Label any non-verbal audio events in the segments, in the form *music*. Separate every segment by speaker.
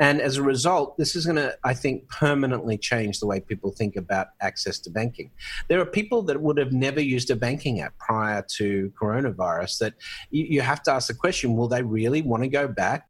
Speaker 1: And as a result, this is going to, I think, permanently change the way people think about access to banking. There are people that would have never used a banking app prior to coronavirus that you, you have to ask the question will they really want to go back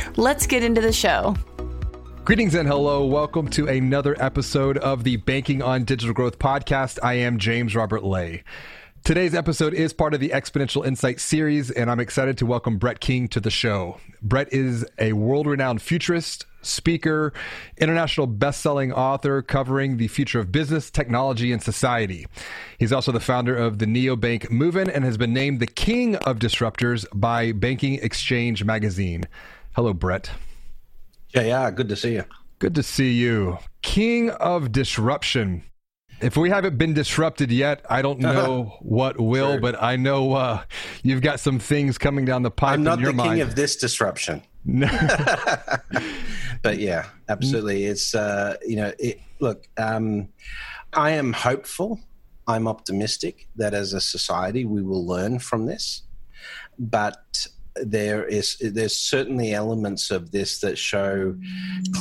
Speaker 2: Let's get into the show.
Speaker 3: Greetings and hello. Welcome to another episode of the Banking on Digital Growth podcast. I am James Robert Lay. Today's episode is part of the Exponential Insight series, and I'm excited to welcome Brett King to the show. Brett is a world renowned futurist, speaker, international best selling author covering the future of business, technology, and society. He's also the founder of the Neobank Moven and has been named the king of disruptors by Banking Exchange magazine. Hello, Brett.
Speaker 1: Yeah, yeah, good to see you.
Speaker 3: Good to see you. King of disruption if we haven't been disrupted yet, I don't *laughs* know what will, sure. but I know uh, you've got some things coming down the pipe.
Speaker 1: I'm not
Speaker 3: the
Speaker 1: mind. king of this disruption. No. *laughs* *laughs* but yeah, absolutely. It's uh, you know, it, look, um, I am hopeful. I'm optimistic that as a society we will learn from this, but there is there's certainly elements of this that show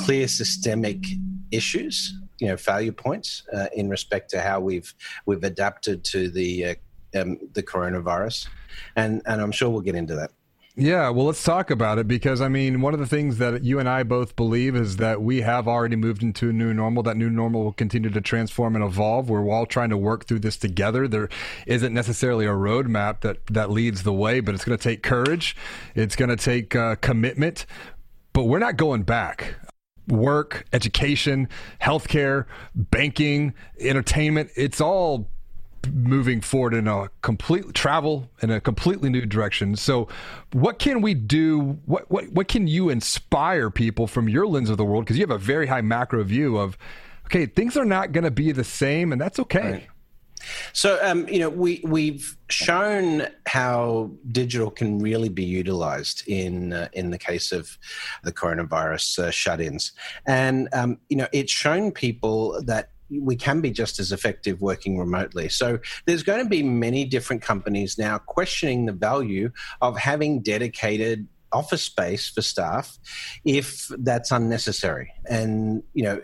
Speaker 1: clear systemic issues you know failure points uh, in respect to how we've we've adapted to the uh, um, the coronavirus, and and I'm sure we'll get into that.
Speaker 3: Yeah, well, let's talk about it because I mean, one of the things that you and I both believe is that we have already moved into a new normal. That new normal will continue to transform and evolve. We're all trying to work through this together. There isn't necessarily a roadmap that that leads the way, but it's going to take courage. It's going to take uh, commitment. But we're not going back work, education, healthcare, banking, entertainment. It's all moving forward in a complete travel in a completely new direction. So, what can we do? What what what can you inspire people from your lens of the world? Because you have a very high macro view of, okay, things are not going to be the same, and that's okay. Right.
Speaker 1: So, um, you know, we we've shown how digital can really be utilized in uh, in the case of the coronavirus uh, shut-ins, and um, you know, it's shown people that we can be just as effective working remotely. So there's going to be many different companies now questioning the value of having dedicated office space for staff if that's unnecessary. And you know,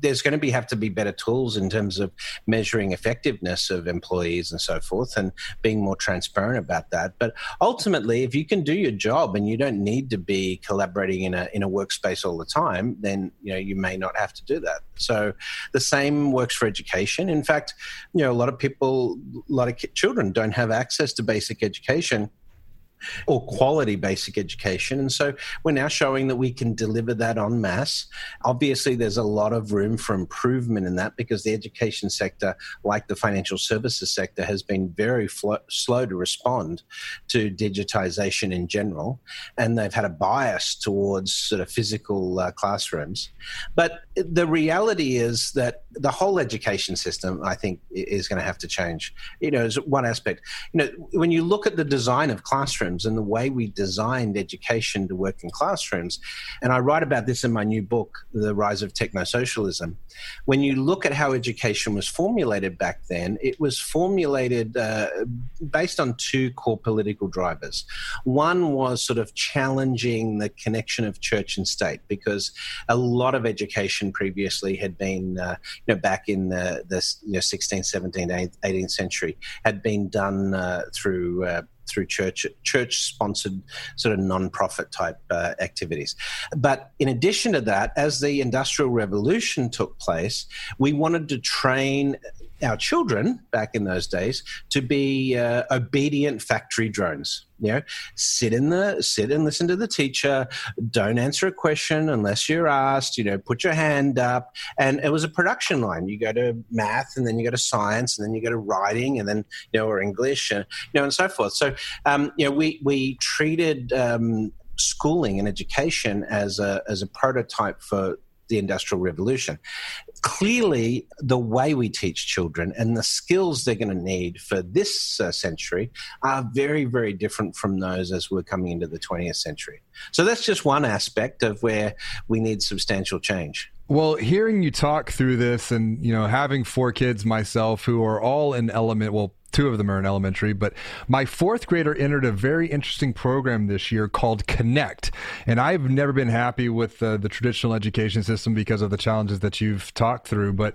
Speaker 1: there's going to be have to be better tools in terms of measuring effectiveness of employees and so forth and being more transparent about that. But ultimately if you can do your job and you don't need to be collaborating in a in a workspace all the time then you know you may not have to do that. So the same works for education. In fact you know a lot of people a lot of children don't have access to basic education or quality basic education. And so we're now showing that we can deliver that en masse. Obviously, there's a lot of room for improvement in that because the education sector, like the financial services sector, has been very slow to respond to digitization in general. And they've had a bias towards sort of physical uh, classrooms. But the reality is that the whole education system, I think, is going to have to change. You know, is one aspect. You know, when you look at the design of classrooms, and the way we designed education to work in classrooms. And I write about this in my new book, The Rise of Techno Socialism. When you look at how education was formulated back then, it was formulated uh, based on two core political drivers. One was sort of challenging the connection of church and state because a lot of education previously had been, uh, you know, back in the, the you know, 16th, 17th, 18th century, had been done uh, through uh, through church church sponsored sort of non-profit type uh, activities. But in addition to that, as the industrial revolution took place, we wanted to train our children back in those days to be uh, obedient factory drones. You know, sit in the sit and listen to the teacher. Don't answer a question unless you're asked. You know, put your hand up. And it was a production line. You go to math, and then you go to science, and then you go to writing, and then you know, or English, and you know, and so forth. So, um, you know, we we treated um, schooling and education as a as a prototype for the Industrial Revolution. Clearly, the way we teach children and the skills they're going to need for this uh, century are very, very different from those as we're coming into the 20th century. So that's just one aspect of where we need substantial change.
Speaker 3: Well, hearing you talk through this and, you know, having four kids myself who are all in element, well, two of them are in elementary, but my fourth grader entered a very interesting program this year called Connect. And I've never been happy with uh, the traditional education system because of the challenges that you've talked through. But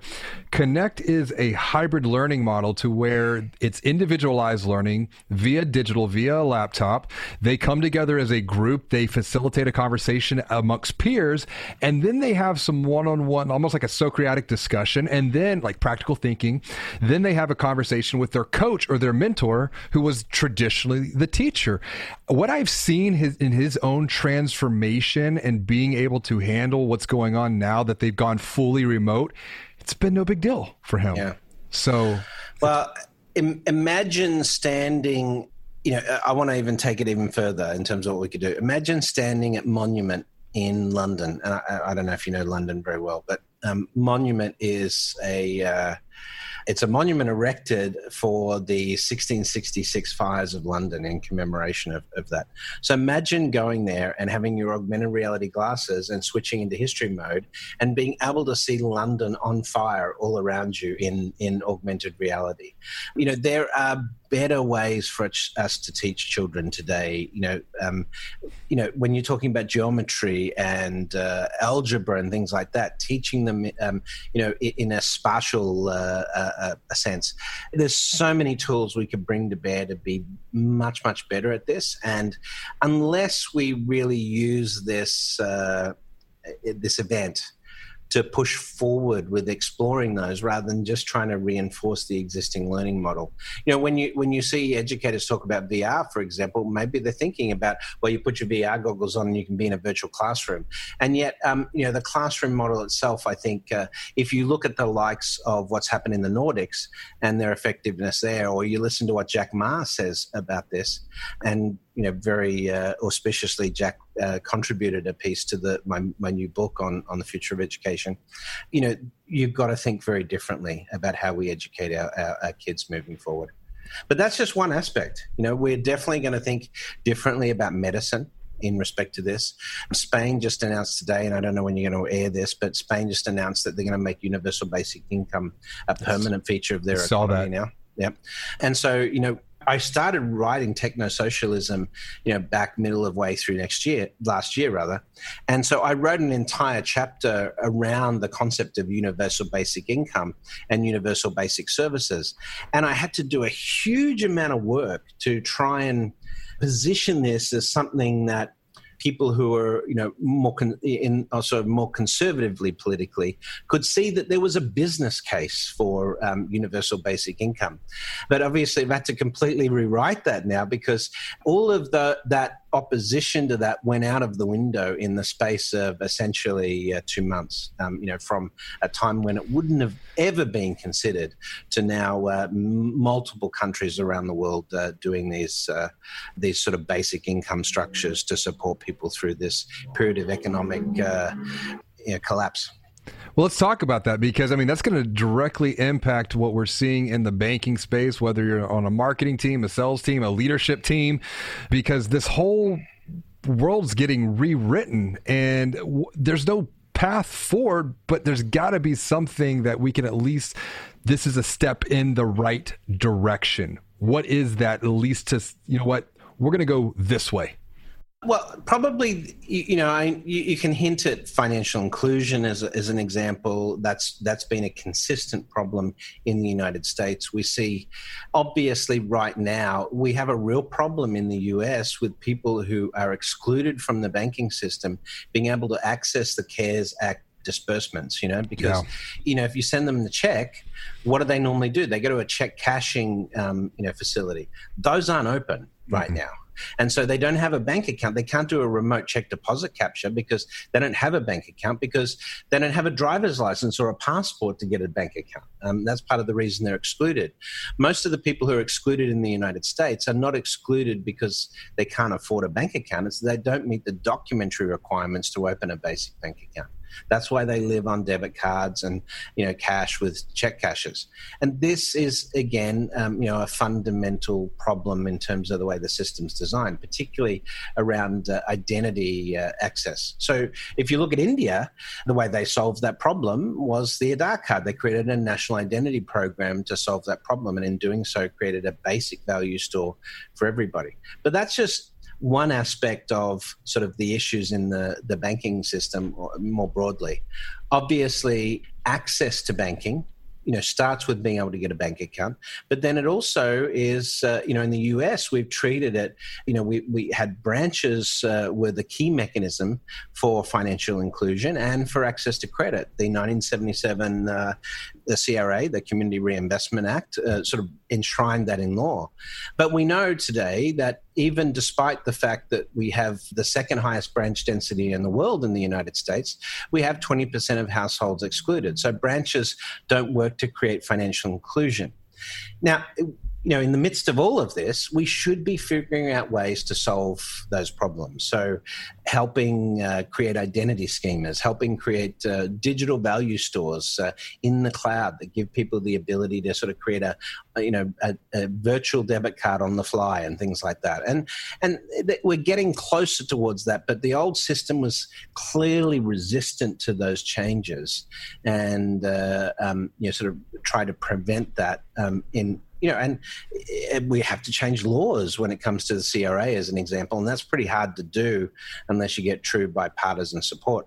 Speaker 3: Connect is a hybrid learning model to where it's individualized learning via digital, via a laptop. They come together as a group, they facilitate a conversation amongst peers, and then they have some one on one, almost like a Socratic discussion, and then like practical thinking. Then they have a conversation with their coach or their mentor who was traditionally the teacher. What I've seen his, in his own transformation and being able to handle what's going on now that they've gone fully remote, it's been no big deal for him.
Speaker 1: Yeah.
Speaker 3: So,
Speaker 1: well, Im- imagine standing. You know, I want to even take it even further in terms of what we could do. Imagine standing at Monument in London, and I, I don't know if you know London very well, but um, Monument is a uh, it's a monument erected for the 1666 fires of London in commemoration of, of that. So imagine going there and having your augmented reality glasses and switching into history mode and being able to see London on fire all around you in, in augmented reality. You know, there are better ways for us to teach children today. You know, um, you know, when you're talking about geometry and uh, algebra and things like that, teaching them, um, you know, in a spatial uh, uh, uh, sense. There's so many tools we could bring to bear to be much, much better at this. And unless we really use this uh, this event to push forward with exploring those rather than just trying to reinforce the existing learning model. You know, when you when you see educators talk about VR, for example, maybe they're thinking about well, you put your VR goggles on and you can be in a virtual classroom, and yet um, you know the classroom model itself. I think uh, if you look at the likes of what's happened in the Nordics and their effectiveness there, or you listen to what Jack Ma says about this, and you know, very uh, auspiciously, Jack uh, contributed a piece to the my, my new book on on the future of education. You know, you've got to think very differently about how we educate our, our, our kids moving forward. But that's just one aspect. You know, we're definitely going to think differently about medicine in respect to this. Spain just announced today, and I don't know when you're going to air this, but Spain just announced that they're going to make universal basic income a permanent feature of their economy now. Yeah, and so you know I started writing techno socialism, you know, back middle of way through next year, last year rather, and so I wrote an entire chapter around the concept of universal basic income and universal basic services, and I had to do a huge amount of work to try and position this as something that people who are you know more con- in also more conservatively politically could see that there was a business case for um, universal basic income. But obviously i've had to completely rewrite that now because all of the that opposition to that went out of the window in the space of essentially uh, two months. Um, you know, from a time when it wouldn't have ever been considered to now uh, m- multiple countries around the world uh, doing these uh, these sort of basic income structures to support people through this period of economic uh, you know, collapse.
Speaker 3: Well, let's talk about that because I mean that's going to directly impact what we're seeing in the banking space, whether you're on a marketing team, a sales team, a leadership team, because this whole world's getting rewritten and w- there's no path forward, but there's got to be something that we can at least. This is a step in the right direction. What is that? At least to you know what we're going to go this way.
Speaker 1: Well, probably you, know I, you, you, can hint at financial inclusion as, a, as an example. That's that's been a consistent problem in the United States. We see, obviously, right now we have a real problem in the U.S. with people who are excluded from the banking system being able to access the CARES Act disbursements, you know, because, yeah. you know, if you send them the check, what do they normally do? They go to a check cashing, um, you know, facility. Those aren't open right mm-hmm. now. And so they don't have a bank account. They can't do a remote check deposit capture because they don't have a bank account because they don't have a driver's license or a passport to get a bank account. Um, that's part of the reason they're excluded. Most of the people who are excluded in the United States are not excluded because they can't afford a bank account. It's they don't meet the documentary requirements to open a basic bank account. That's why they live on debit cards and you know cash with check cashers. And this is again um, you know a fundamental problem in terms of the way the system's designed, particularly around uh, identity uh, access. So if you look at India, the way they solved that problem was the Aadhaar card. They created a national identity program to solve that problem, and in doing so, created a basic value store for everybody. But that's just one aspect of sort of the issues in the, the banking system more broadly. Obviously, access to banking you know starts with being able to get a bank account but then it also is uh, you know in the us we've treated it you know we, we had branches uh, were the key mechanism for financial inclusion and for access to credit the 1977 uh, the CRA, the Community Reinvestment Act, uh, sort of enshrined that in law. But we know today that even despite the fact that we have the second highest branch density in the world in the United States, we have 20% of households excluded. So branches don't work to create financial inclusion. Now, you know, in the midst of all of this, we should be figuring out ways to solve those problems. So, helping uh, create identity schemas, helping create uh, digital value stores uh, in the cloud that give people the ability to sort of create a, you know, a, a, virtual debit card on the fly and things like that. And and we're getting closer towards that. But the old system was clearly resistant to those changes, and uh, um, you know, sort of try to prevent that um, in you know, and eh, we have to change laws when it comes to the CRA, as an example, and that's pretty hard to do unless you get true bipartisan support.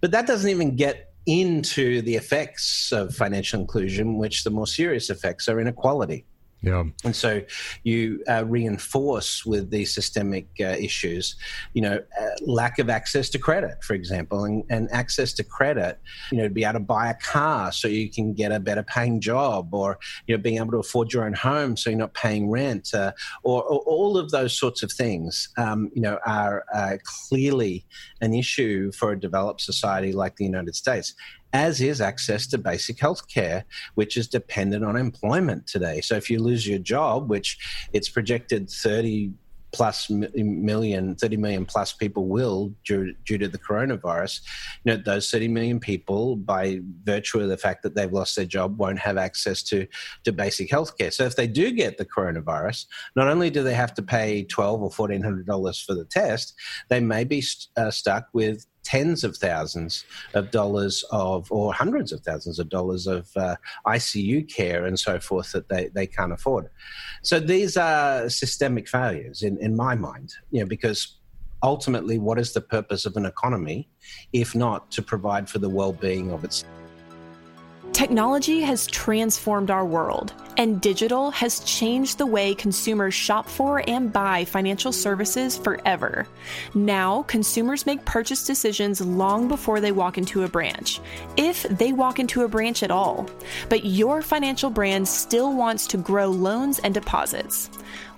Speaker 1: But that doesn't even get into the effects of financial inclusion, which the more serious effects are inequality.
Speaker 3: Yeah.
Speaker 1: And so you uh, reinforce with these systemic uh, issues, you know, uh, lack of access to credit, for example, and, and, access to credit, you know, to be able to buy a car so you can get a better paying job or, you know, being able to afford your own home so you're not paying rent uh, or, or, all of those sorts of things, um, you know, are uh, clearly an issue for a developed society like the United States as is access to basic health care, which is dependent on employment today. So if you lose your job, which it's projected 30 plus million, 30 million plus people will due, due to the coronavirus. You know, those 30 million people, by virtue of the fact that they've lost their job, won't have access to, to basic health care. So if they do get the coronavirus, not only do they have to pay 12 or $1,400 for the test, they may be st- uh, stuck with tens of thousands of dollars of, or hundreds of thousands of dollars of uh, ICU care and so forth that they, they can't afford. So these are systemic failures in, in my mind, you know, because ultimately, what is the purpose of an economy if not to provide for the well being of its
Speaker 2: Technology has transformed our world, and digital has changed the way consumers shop for and buy financial services forever. Now, consumers make purchase decisions long before they walk into a branch, if they walk into a branch at all. But your financial brand still wants to grow loans and deposits.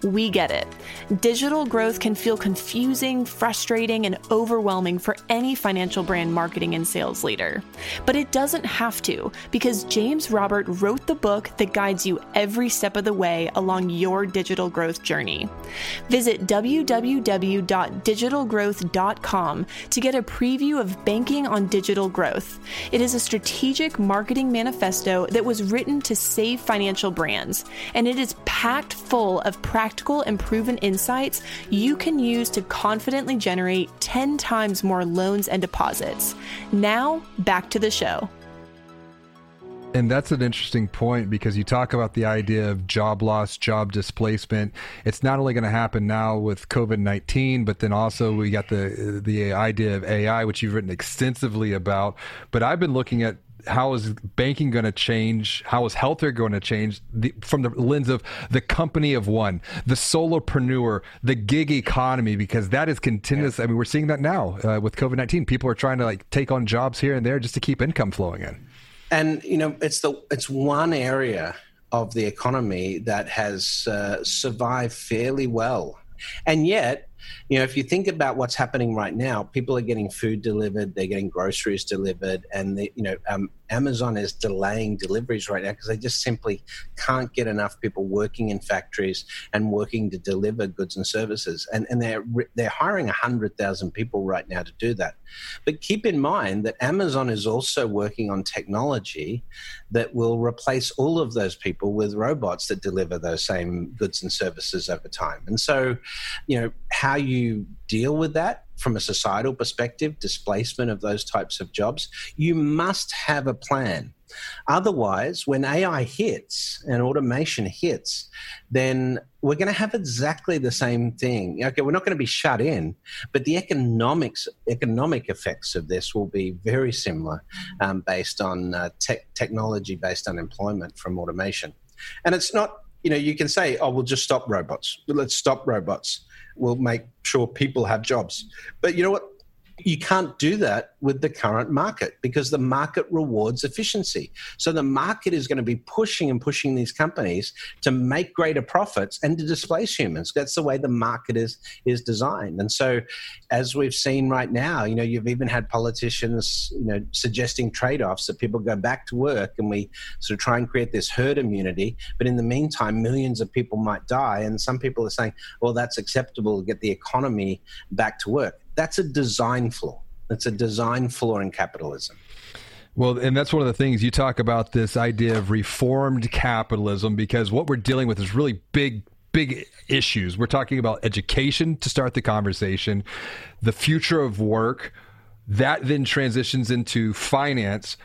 Speaker 2: We get it. Digital growth can feel confusing, frustrating, and overwhelming for any financial brand marketing and sales leader. But it doesn't have to, because James Robert wrote the book that guides you every step of the way along your digital growth journey. Visit www.digitalgrowth.com to get a preview of Banking on Digital Growth. It is a strategic marketing manifesto that was written to save financial brands, and it is packed full of practical and proven insights you can use to confidently generate 10 times more loans and deposits. Now, back to the show.
Speaker 3: And that's an interesting point because you talk about the idea of job loss, job displacement. It's not only going to happen now with COVID nineteen, but then also we got the the idea of AI, which you've written extensively about. But I've been looking at how is banking going to change? How is healthcare going to change the, from the lens of the company of one, the solopreneur, the gig economy? Because that is continuous. Yeah. I mean, we're seeing that now uh, with COVID nineteen. People are trying to like take on jobs here and there just to keep income flowing in.
Speaker 1: And you know, it's the it's one area of the economy that has uh, survived fairly well, and yet you know, if you think about what's happening right now, people are getting food delivered, they're getting groceries delivered, and the, you know, um, Amazon is delaying deliveries right now because they just simply can't get enough people working in factories and working to deliver goods and services. And, and they're, they're hiring 100,000 people right now to do that. But keep in mind that Amazon is also working on technology that will replace all of those people with robots that deliver those same goods and services over time. And so, you know, how you deal with that from a societal perspective, displacement of those types of jobs, you must have a plan. Otherwise, when AI hits and automation hits, then we're going to have exactly the same thing. Okay, we're not going to be shut in, but the economics, economic effects of this will be very similar um, based on uh, te- technology-based unemployment from automation. And it's not, you know, you can say, "Oh, we'll just stop robots. Let's stop robots." Will make sure people have jobs. But you know what? You can't do that with the current market because the market rewards efficiency. So the market is going to be pushing and pushing these companies to make greater profits and to displace humans. That's the way the market is is designed. And so as we've seen right now, you know, you've even had politicians, you know, suggesting trade-offs that people go back to work and we sort of try and create this herd immunity, but in the meantime millions of people might die and some people are saying, well that's acceptable to get the economy back to work that's a design flaw. That's a design flaw in capitalism.
Speaker 3: Well, and that's one of the things you talk about this idea of reformed capitalism because what we're dealing with is really big, big issues. We're talking about education to start the conversation, the future of work. That then transitions into finance,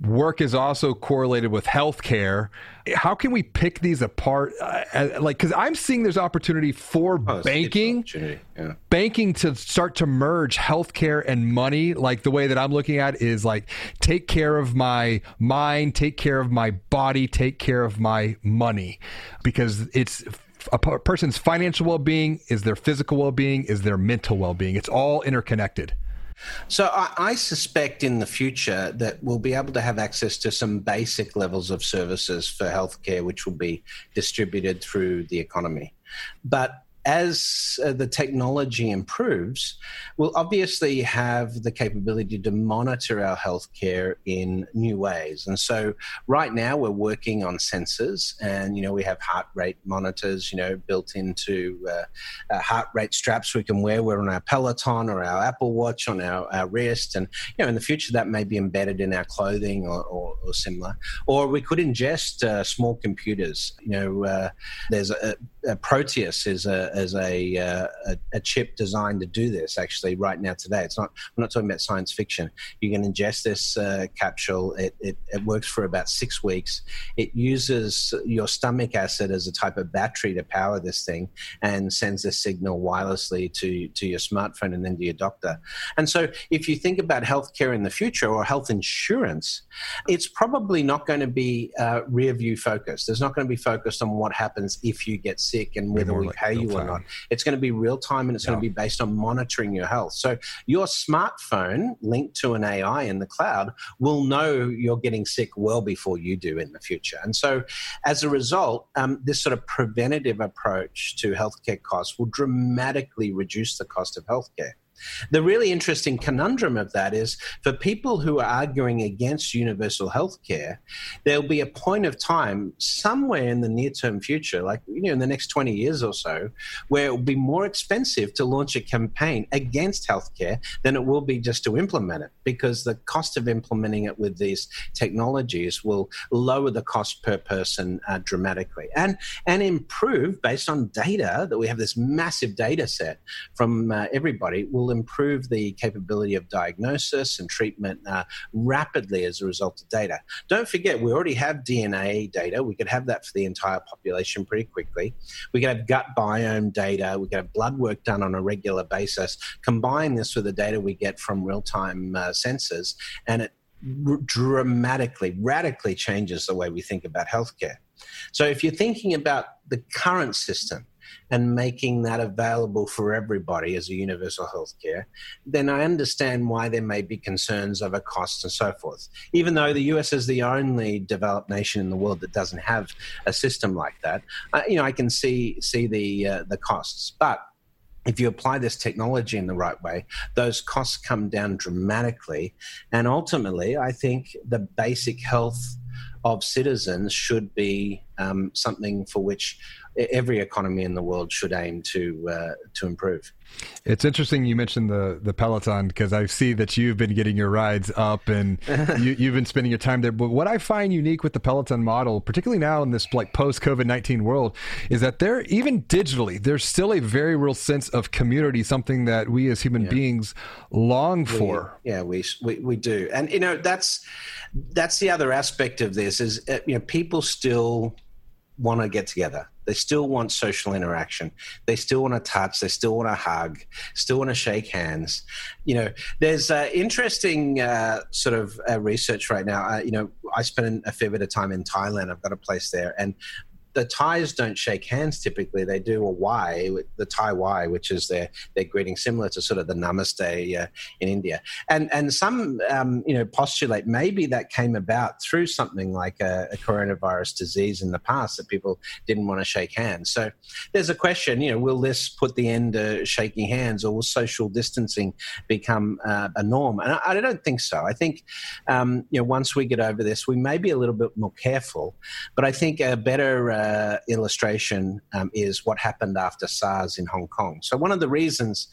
Speaker 3: work is also correlated with healthcare. How can we pick these apart? Uh, like, because I'm seeing there's opportunity for oh, banking, opportunity. Yeah. banking to start to merge healthcare and money. Like the way that I'm looking at is like take care of my mind, take care of my body, take care of my money, because it's a person's financial well-being is their physical well-being is their mental well-being. It's all interconnected.
Speaker 1: So I, I, suspect in the future that we'll be able to have access to some basic levels of services for healthcare, which will be distributed through the economy. But as uh, the technology improves, we'll obviously have the capability to monitor our healthcare in new ways. And so, right now, we're working on sensors, and you know, we have heart rate monitors, you know, built into uh, uh, heart rate straps we can wear. We're on our Peloton or our Apple Watch on our, our wrist, and you know, in the future, that may be embedded in our clothing or, or, or similar. Or we could ingest uh, small computers. You know, uh, there's a, a Proteus is a as a, uh, a, a chip designed to do this. Actually, right now today, it's not. We're not talking about science fiction. You can ingest this uh, capsule. It, it, it works for about six weeks. It uses your stomach acid as a type of battery to power this thing, and sends a signal wirelessly to to your smartphone and then to your doctor. And so, if you think about healthcare in the future or health insurance, it's probably not going to be uh, rear view focused. It's not going to be focused on what happens if you get sick and whether we pay you or not. It's going to be real time and it's yeah. going to be based on monitoring your health. So your smartphone linked to an AI in the cloud will know you're getting sick well before you do in the future. And so as a result, um, this sort of preventative approach to healthcare costs will dramatically reduce the cost of healthcare. The really interesting conundrum of that is for people who are arguing against universal health care, there'll be a point of time somewhere in the near term future, like you know, in the next 20 years or so, where it will be more expensive to launch a campaign against healthcare than it will be just to implement it because the cost of implementing it with these technologies will lower the cost per person uh, dramatically and and improve based on data that we have this massive data set from uh, everybody will improve the capability of diagnosis and treatment uh, rapidly as a result of data. Don't forget, we already have DNA data. We could have that for the entire population pretty quickly. We could have gut biome data. We could have blood work done on a regular basis. Combine this with the data we get from real time uh, sensors, and it r- dramatically, radically changes the way we think about healthcare. So if you're thinking about the current system, and making that available for everybody as a universal health care, then I understand why there may be concerns over costs and so forth. Even though the US is the only developed nation in the world that doesn't have a system like that, you know, I can see see the uh, the costs, but if you apply this technology in the right way, those costs come down dramatically. And ultimately, I think the basic health of citizens should be um, something for which every economy in the world should aim to uh, to improve.
Speaker 3: It's interesting you mentioned the the Peloton because I see that you've been getting your rides up and *laughs* you, have been spending your time there. But what I find unique with the Peloton model, particularly now in this like post COVID nineteen world, is that there even digitally there's still a very real sense of community, something that we as human yeah. beings long
Speaker 1: we,
Speaker 3: for.
Speaker 1: Yeah, we, we we do, and you know that's that's the other aspect of this is uh, you know people still want to get together they still want social interaction. They still want to touch. They still want to hug. Still want to shake hands. You know, there's uh, interesting uh, sort of uh, research right now. Uh, you know, I spent a fair bit of time in Thailand. I've got a place there, and the Thais don't shake hands typically. They do a wai, the Thai wai, which is their their greeting, similar to sort of the Namaste uh, in India. And and some um, you know postulate maybe that came about through something like a, a, coronavirus disease in the past that people didn't want to shake hands. So there's a question, you know, will this put the end to shaking hands, or will social distancing become uh, a norm? And I, I, don't think so. I think um, you know once we get over this, we may be a little bit more careful, but I think a better uh, uh, illustration um, is what happened after SARS in Hong Kong. So, one of the reasons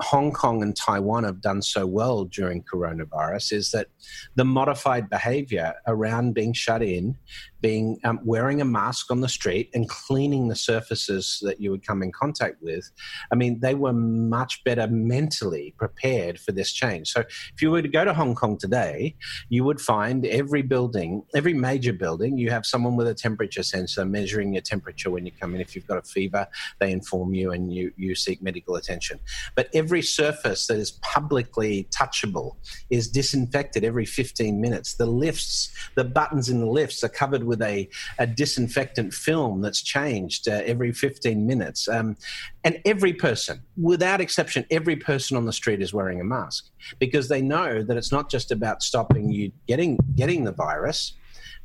Speaker 1: Hong Kong and Taiwan have done so well during coronavirus is that the modified behavior around being shut in, being um, wearing a mask on the street and cleaning the surfaces that you would come in contact with. I mean, they were much better mentally prepared for this change. So, if you were to go to Hong Kong today, you would find every building, every major building, you have someone with a temperature sensor measuring your temperature when you come in. If you've got a fever, they inform you and you, you seek medical attention. But every surface that is publicly touchable is disinfected every 15 minutes. The lifts, the buttons in the lifts are covered with a, a disinfectant film that's changed uh, every 15 minutes. Um, and every person, without exception, every person on the street is wearing a mask because they know that it's not just about stopping you getting, getting the virus,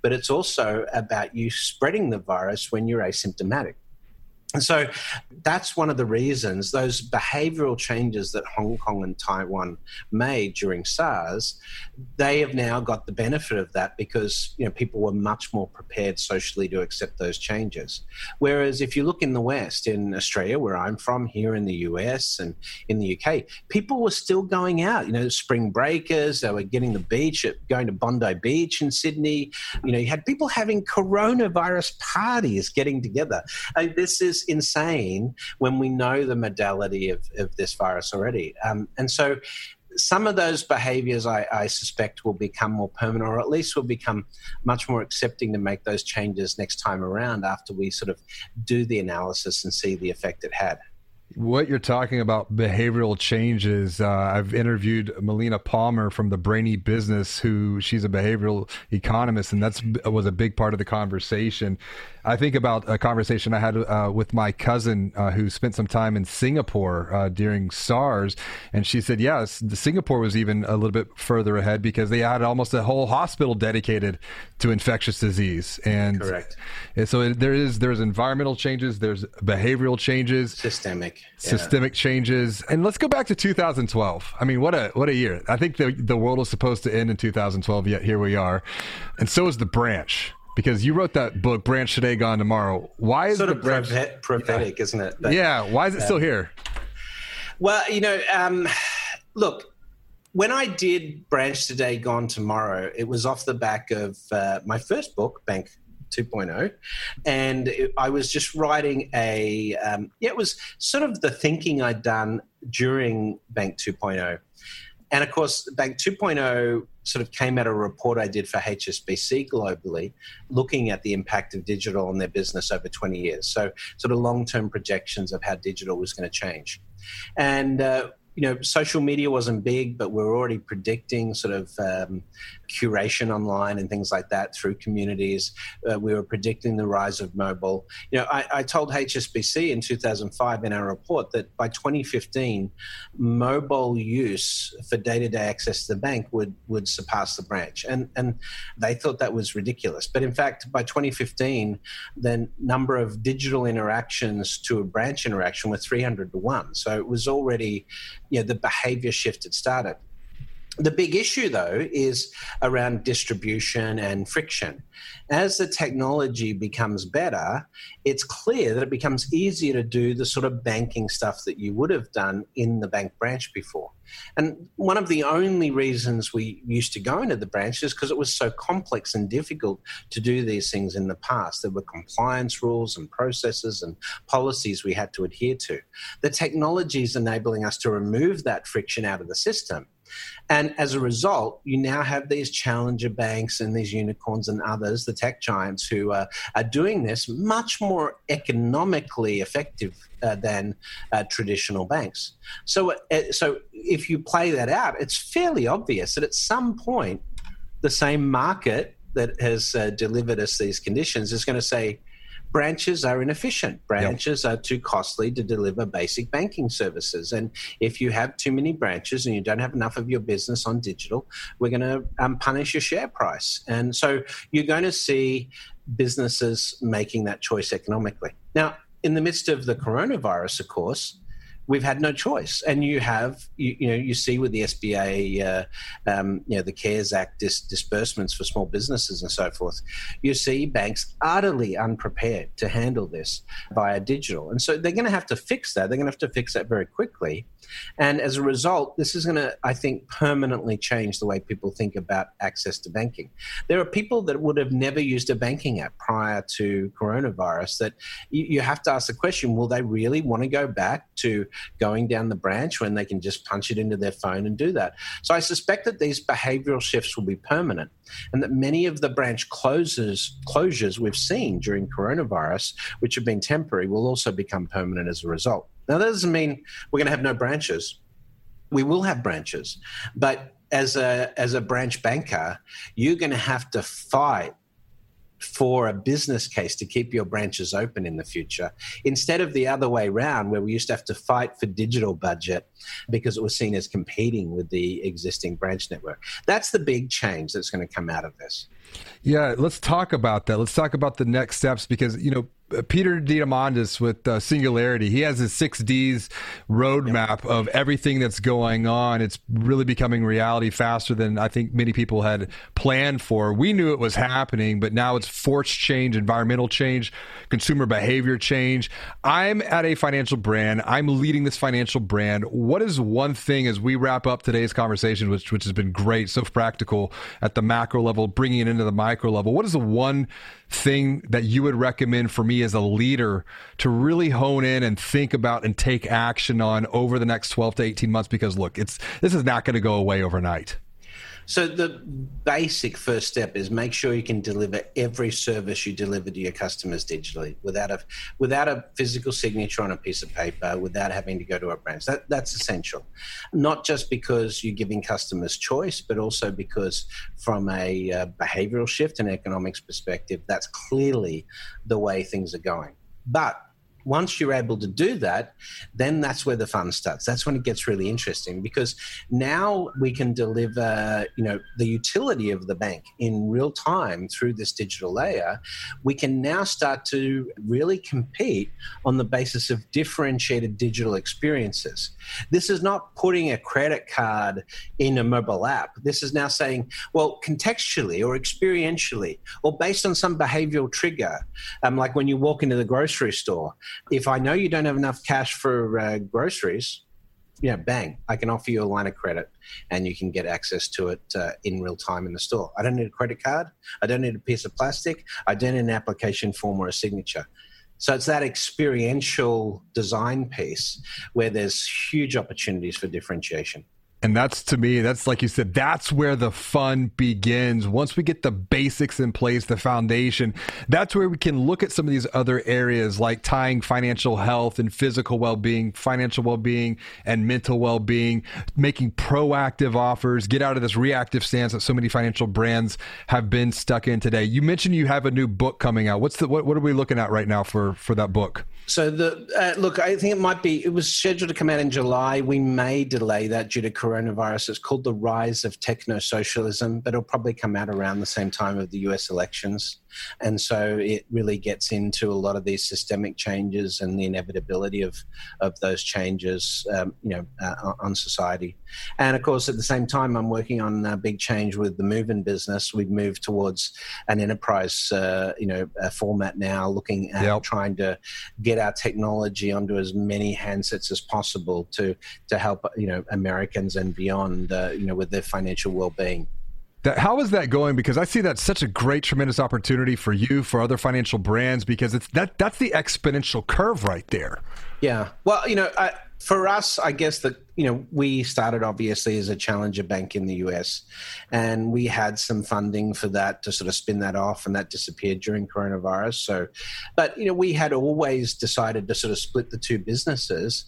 Speaker 1: but it's also about you spreading the virus when you're asymptomatic. And so that's one of the reasons those behavioral changes that Hong Kong and Taiwan made during SARS, they have now got the benefit of that because you know people were much more prepared socially to accept those changes. Whereas if you look in the West, in Australia, where I'm from, here in the US and in the UK, people were still going out. You know, spring breakers, they were getting the beach, going to Bondi Beach in Sydney. You know, you had people having coronavirus parties, getting together. I mean, this is insane when we know the modality of, of this virus already. Um, and so some of those behaviors I, I, suspect will become more permanent or at least will become much more accepting to make those changes next time around after we sort of do the analysis and see the effect it had
Speaker 3: what you're talking about behavioral changes uh, i've interviewed melina palmer from the brainy business who she's a behavioral economist and that's was a big part of the conversation I think about a conversation I had uh, with my cousin uh, who spent some time in Singapore uh, during SARS, and she said, yes, Singapore was even a little bit further ahead because they had almost a whole hospital dedicated to infectious disease. And,
Speaker 1: Correct.
Speaker 3: And so there is there's environmental changes, there's behavioral changes,
Speaker 1: systemic,
Speaker 3: yeah. systemic changes, and let's go back to 2012. I mean, what a what a year! I think the the world was supposed to end in 2012, yet here we are, and so is the branch because you wrote that book, Branch Today, Gone Tomorrow. Why is
Speaker 1: sort
Speaker 3: of
Speaker 1: branch, prophetic,
Speaker 3: yeah.
Speaker 1: isn't it?
Speaker 3: Yeah. Why is it still here?
Speaker 1: Well, you know, um, look, when I did Branch Today, Gone Tomorrow, it was off the back of uh, my first book, Bank 2.0 and it, i was just writing a um, yeah it was sort of the thinking i'd done during bank 2.0 and of course, Bank 2.0 sort of came out of a report I did for HSBC globally, looking at the impact of digital on their business over 20 years. So, sort of long term projections of how digital was going to change. And uh, you know, social media wasn't big, but we are already predicting sort of um, curation online and things like that through communities. Uh, we were predicting the rise of mobile. You know, I, I told HSBC in 2005 in our report that by 2015, mobile use for day-to-day access to the bank would would surpass the branch, and and they thought that was ridiculous. But in fact, by 2015, the number of digital interactions to a branch interaction were 300 to one. So it was already, you know, the behavior shift had started. The big issue, though, is around distribution and friction. As the technology becomes better, it's clear that it becomes easier to do the sort of banking stuff that you would have done in the bank branch before. And one of the only reasons we used to go into the branch is because it was so complex and difficult to do these things in the past. There were compliance rules and processes and policies we had to adhere to. The technology is enabling us to remove that friction out of the system and as a result, you now have these challenger banks and these unicorns and others, the tech giants, who are, are doing this much more economically effective uh, than uh, traditional banks. So, uh, so if you play that out, it's fairly obvious that at some point, the same market that has uh, delivered us these conditions is going to say, branches are inefficient. Branches yep. are too costly to deliver basic banking services. And if you have too many branches and you don't have enough of your business on digital, we're going to um, punish your share price. And so you're going to see businesses making that choice economically. Now, in the midst of the coronavirus, of course, we've had no choice. And you have, you, you know, you see with the SBA, uh, um, you know, the CARES Act dis- disbursements for small businesses and so forth, you see banks utterly unprepared to handle this via digital. And so they're going to have to fix that. They're going to have to fix that very quickly. And as a result, this is going to, I think, permanently change the way people think about access to banking. There are people that would have never used a banking app prior to coronavirus that you, you have to ask the question will they really want to go back to going down the branch when they can just punch it into their phone and do that? So I suspect that these behavioral shifts will be permanent and that many of the branch closes, closures we've seen during coronavirus, which have been temporary, will also become permanent as a result. Now, that doesn't mean we're going to have no branches. We will have branches, but as a as a branch banker, you're going to have to fight for a business case to keep your branches open in the future instead of the other way around where we used to have to fight for digital budget because it was seen as competing with the existing branch network. That's the big change that's going to come out of this.
Speaker 3: Yeah let's talk about that. Let's talk about the next steps because you know Peter Diamandis with uh, Singularity, he has his six Ds roadmap yep. of everything that's going on. It's really becoming reality faster than I think many people had planned for. We knew it was happening, but now it's forced change, environmental change, consumer behavior change. I'm at a financial brand. I'm leading this financial brand. What is one thing as we wrap up today's conversation, which which has been great, so practical at the macro level, bringing it into the micro level? What is the one thing that you would recommend for me as a leader to really hone in and think about and take action on over the next 12 to 18 months? Because look it's this is not going to go away overnight
Speaker 1: so the basic first step is make sure you can deliver every service you deliver to your customers digitally without a without a physical signature on a piece of paper, without having to go to a branch. That that's essential. Not just because you're giving customers choice, but also because from a uh, behavioral shift and economics perspective, that's clearly the way things are going. But once you're able to do that, then that's where the fun starts. That's when it gets really interesting because now we can deliver, you know, the utility of the bank in real time through this digital layer. We can now start to really compete on the basis of differentiated digital experiences. This is not putting a credit card in a mobile app. This is now saying, well, contextually or experientially or based on some behavioral trigger, um, like when you walk into the grocery store, if I know you don't have enough cash for uh, groceries, yeah, bang, I can offer you a line of credit and you can get access to it uh, in real time in the store. I don't need a credit card. I don't need a piece of plastic. I don't need an application form or a signature. So it's that experiential design piece where there's huge opportunities for differentiation.
Speaker 3: And that's to me, that's like you said, that's where the fun begins. Once we get the basics in place, the foundation, that's where we can look at some of these other areas like tying financial health and physical well being, financial well being, and mental well being, making proactive offers, get out of this reactive stance that so many financial brands have been stuck in today. You mentioned you have a new book coming out. What's the what, what are we looking at right now for for that book?
Speaker 1: So the uh, look, I think it might be. It was scheduled to come out in July. We may delay that due to coronavirus. It's called the rise of techno socialism, but it'll probably come out around the same time of the U.S. elections. And so it really gets into a lot of these systemic changes and the inevitability of, of those changes, um, you know, uh, on society. And of course, at the same time, I'm working on a big change with the Moven business. We've moved towards an enterprise, uh, you know, format now, looking at yep. trying to get our technology onto as many handsets as possible to to help, you know, Americans and beyond, uh, you know, with their financial well-being.
Speaker 3: That, how is that going? Because I see that's such a great, tremendous opportunity for you, for other financial brands, because it's that that's the exponential curve right there.
Speaker 1: Yeah. Well, you know, I, for us, I guess that you know we started obviously as a challenger bank in the US, and we had some funding for that to sort of spin that off, and that disappeared during coronavirus. So, but you know we had always decided to sort of split the two businesses,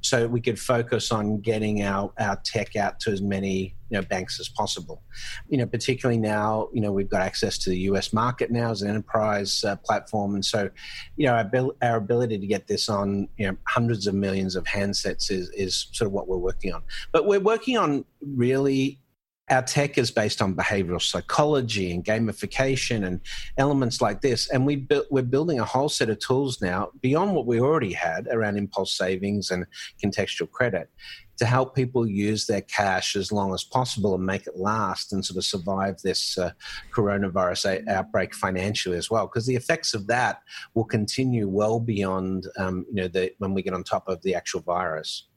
Speaker 1: so we could focus on getting our our tech out to as many you know banks as possible. You know, particularly now, you know we've got access to the US market now as an enterprise uh, platform, and so you know our, our ability to get this on you know hundreds of millions of handsets is is sort of what we're working on. But we're working on really our tech is based on behavioral psychology and gamification and elements like this. And we bu- we're building a whole set of tools now beyond what we already had around impulse savings and contextual credit to help people use their cash as long as possible and make it last and sort of survive this uh, coronavirus a- outbreak financially as well. Because the effects of that will continue well beyond, um, you know, the, when we get on top of the actual virus.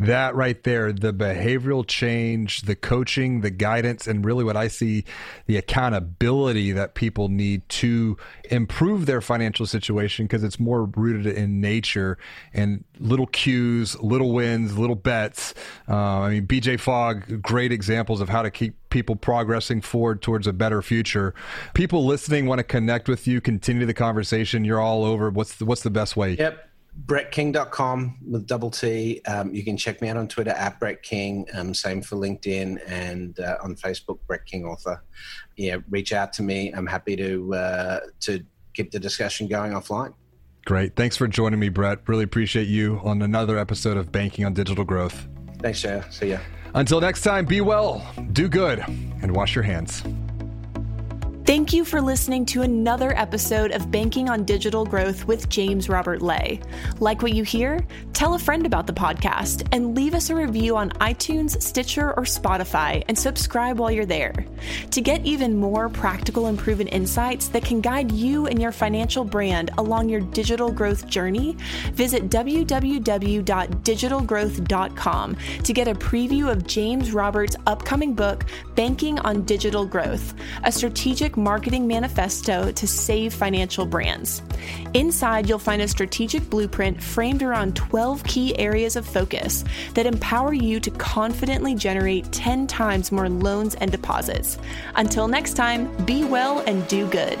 Speaker 3: That right there, the behavioral change, the coaching, the guidance, and really what I see the accountability that people need to improve their financial situation because it's more rooted in nature and little cues, little wins, little bets. Uh, I mean, BJ Fogg, great examples of how to keep people progressing forward towards a better future. People listening want to connect with you, continue the conversation. You're all over. What's the, what's the best way?
Speaker 1: Yep brettking.com with double T. Um, you can check me out on Twitter at Brett King. Um, same for LinkedIn and uh, on Facebook, Brett King Author. Yeah, reach out to me. I'm happy to uh, to keep the discussion going offline.
Speaker 3: Great. Thanks for joining me, Brett. Really appreciate you on another episode of Banking on Digital Growth.
Speaker 1: Thanks, Jay. See ya.
Speaker 3: Until next time, be well, do good, and wash your hands.
Speaker 2: Thank you for listening to another episode of Banking on Digital Growth with James Robert Lay. Like what you hear? Tell a friend about the podcast and leave us a review on iTunes, Stitcher, or Spotify and subscribe while you're there. To get even more practical and proven insights that can guide you and your financial brand along your digital growth journey, visit www.digitalgrowth.com to get a preview of James Roberts' upcoming book, Banking on Digital Growth, a strategic marketing manifesto to save financial brands. Inside, you'll find a strategic blueprint framed around 12 key areas of focus that empower you to confidently generate 10 times more loans and deposits. Until next time, be well and do good.